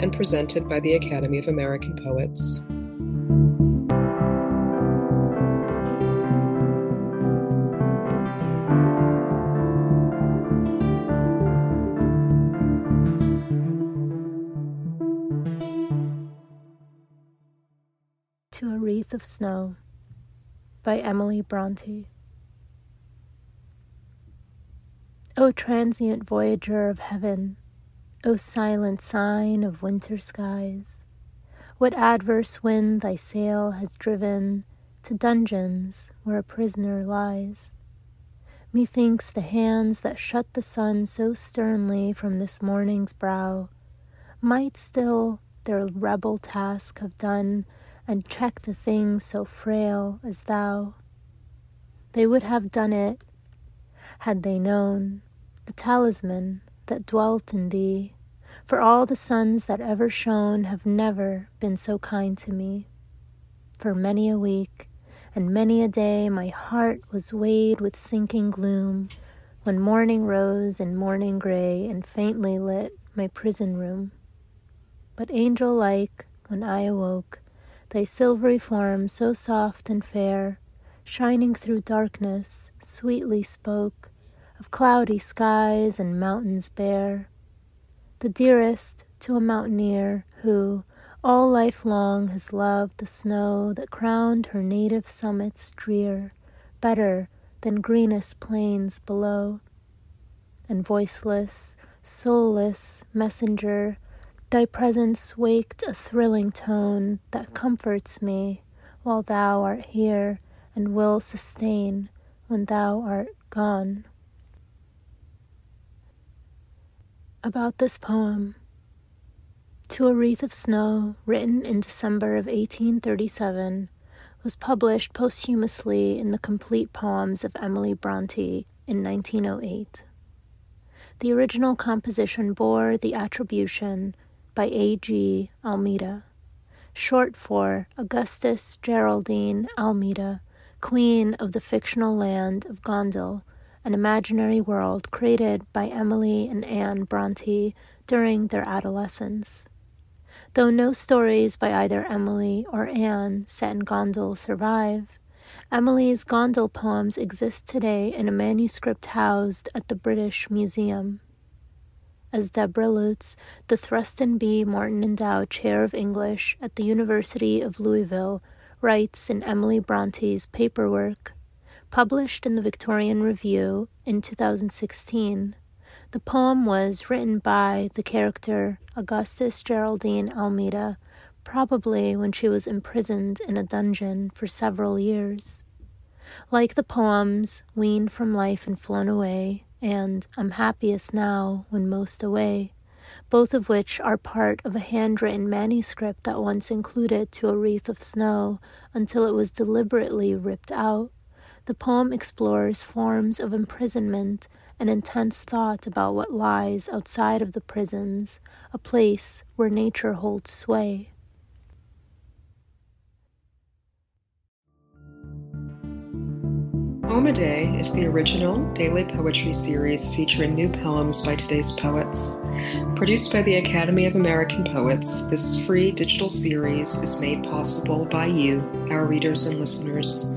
and presented by the Academy of American Poets. To a Wreath of Snow by Emily Bronte. O transient voyager of heaven, O silent sign of winter skies, what adverse wind thy sail has driven to dungeons where a prisoner lies? Methinks the hands that shut the sun so sternly from this morning's brow might still their rebel task have done and checked a thing so frail as thou. They would have done it had they known the talisman that dwelt in thee, for all the suns that ever shone have never been so kind to me. For many a week and many a day my heart was weighed with sinking gloom when morning rose in morning gray and faintly lit my prison room. But angel like, when I awoke, thy silvery form so soft and fair, shining through darkness, sweetly spoke of cloudy skies and mountains bare. The dearest to a mountaineer who, all life long, has loved the snow that crowned her native summits drear, better than greenest plains below. And voiceless, soulless messenger, thy presence waked a thrilling tone that comforts me while thou art here and will sustain when thou art gone. About this poem To a Wreath of Snow, written in December of 1837, was published posthumously in the Complete Poems of Emily Bronte in 1908. The original composition bore the attribution by A.G. Almeida, short for Augustus Geraldine Almeida, Queen of the fictional land of Gondal an imaginary world created by Emily and Anne Bronte during their adolescence. Though no stories by either Emily or Anne set in Gondal survive, Emily's Gondal poems exist today in a manuscript housed at the British Museum. As Deborah Lutz, the Thruston B. Morton Endowed Chair of English at the University of Louisville, writes in Emily Bronte's paperwork, Published in the Victorian Review in 2016, the poem was written by the character Augustus Geraldine Almeida, probably when she was imprisoned in a dungeon for several years. Like the poems Weaned from Life and Flown Away and I'm Happiest Now When Most Away, both of which are part of a handwritten manuscript that once included To a Wreath of Snow until it was deliberately ripped out. The poem explores forms of imprisonment and intense thought about what lies outside of the prisons, a place where nature holds sway. Poem a Day is the original daily poetry series featuring new poems by today's poets. Produced by the Academy of American Poets, this free digital series is made possible by you, our readers and listeners.